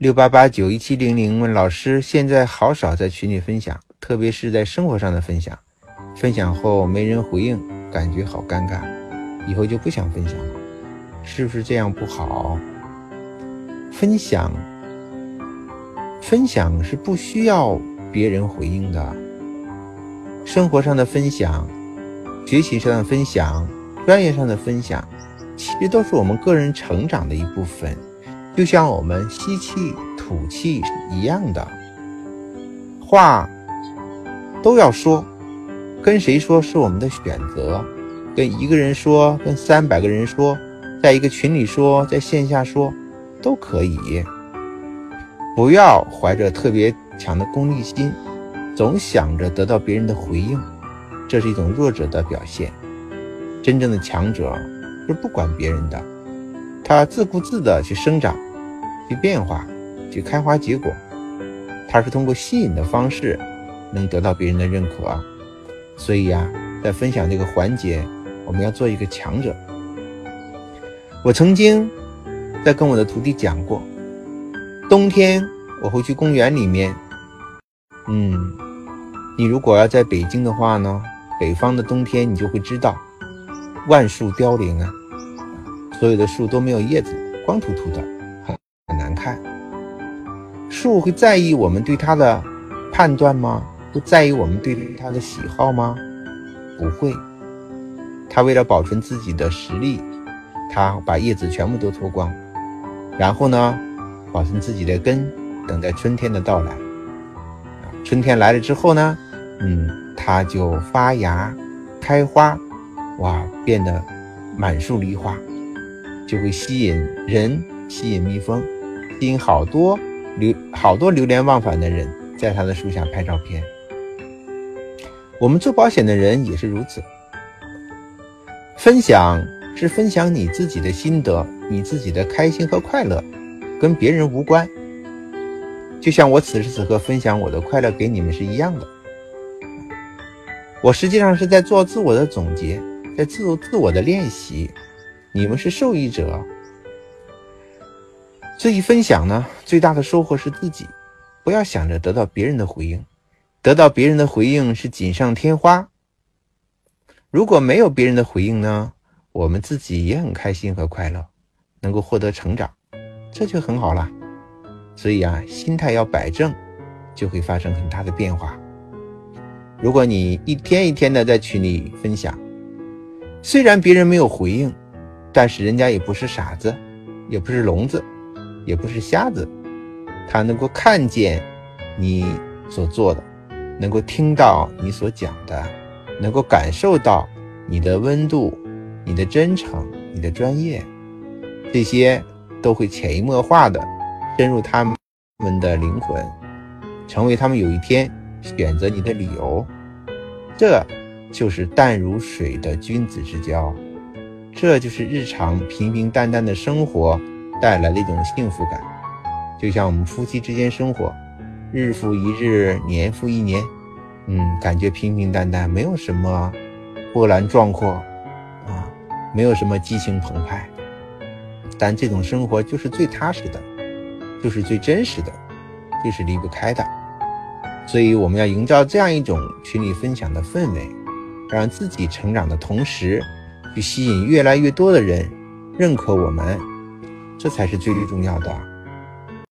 六八八九一七零零问老师，现在好少在群里分享，特别是在生活上的分享，分享后没人回应，感觉好尴尬，以后就不想分享了，是不是这样不好？分享，分享是不需要别人回应的，生活上的分享，学习上的分享，专业上的分享，其实都是我们个人成长的一部分。就像我们吸气、吐气一样的，话都要说，跟谁说是我们的选择，跟一个人说，跟三百个人说，在一个群里说，在线下说，都可以。不要怀着特别强的功利心，总想着得到别人的回应，这是一种弱者的表现。真正的强者是不管别人的。他自顾自地去生长、去变化、去开花结果，它是通过吸引的方式能得到别人的认可。所以呀，在分享这个环节，我们要做一个强者。我曾经在跟我的徒弟讲过，冬天我会去公园里面。嗯，你如果要在北京的话呢，北方的冬天你就会知道，万树凋零啊。所有的树都没有叶子，光秃秃的，树会在意我们对它的判断吗？会在意我们对它的喜好吗？不会。它为了保存自己的实力，它把叶子全部都脱光，然后呢，保存自己的根，等待春天的到来。春天来了之后呢，嗯，它就发芽、开花，哇，变得满树梨花。就会吸引人，吸引蜜蜂，吸引好多流好多流连忘返的人，在他的树下拍照片。我们做保险的人也是如此。分享是分享你自己的心得，你自己的开心和快乐，跟别人无关。就像我此时此刻分享我的快乐给你们是一样的。我实际上是在做自我的总结，在自自我的练习。你们是受益者，这一分享呢，最大的收获是自己。不要想着得到别人的回应，得到别人的回应是锦上添花。如果没有别人的回应呢，我们自己也很开心和快乐，能够获得成长，这就很好了。所以啊，心态要摆正，就会发生很大的变化。如果你一天一天的在群里分享，虽然别人没有回应。但是人家也不是傻子，也不是聋子，也不是瞎子，他能够看见你所做的，能够听到你所讲的，能够感受到你的温度、你的真诚、你的专业，这些都会潜移默化的深入他们的灵魂，成为他们有一天选择你的理由。这就是淡如水的君子之交。这就是日常平平淡淡的生活带来的一种幸福感，就像我们夫妻之间生活，日复一日，年复一年，嗯，感觉平平淡淡，没有什么波澜壮阔，啊，没有什么激情澎湃，但这种生活就是最踏实的，就是最真实的，就是离不开的。所以我们要营造这样一种群里分享的氛围，让自己成长的同时。去吸引越来越多的人认可我们，这才是最最重要的。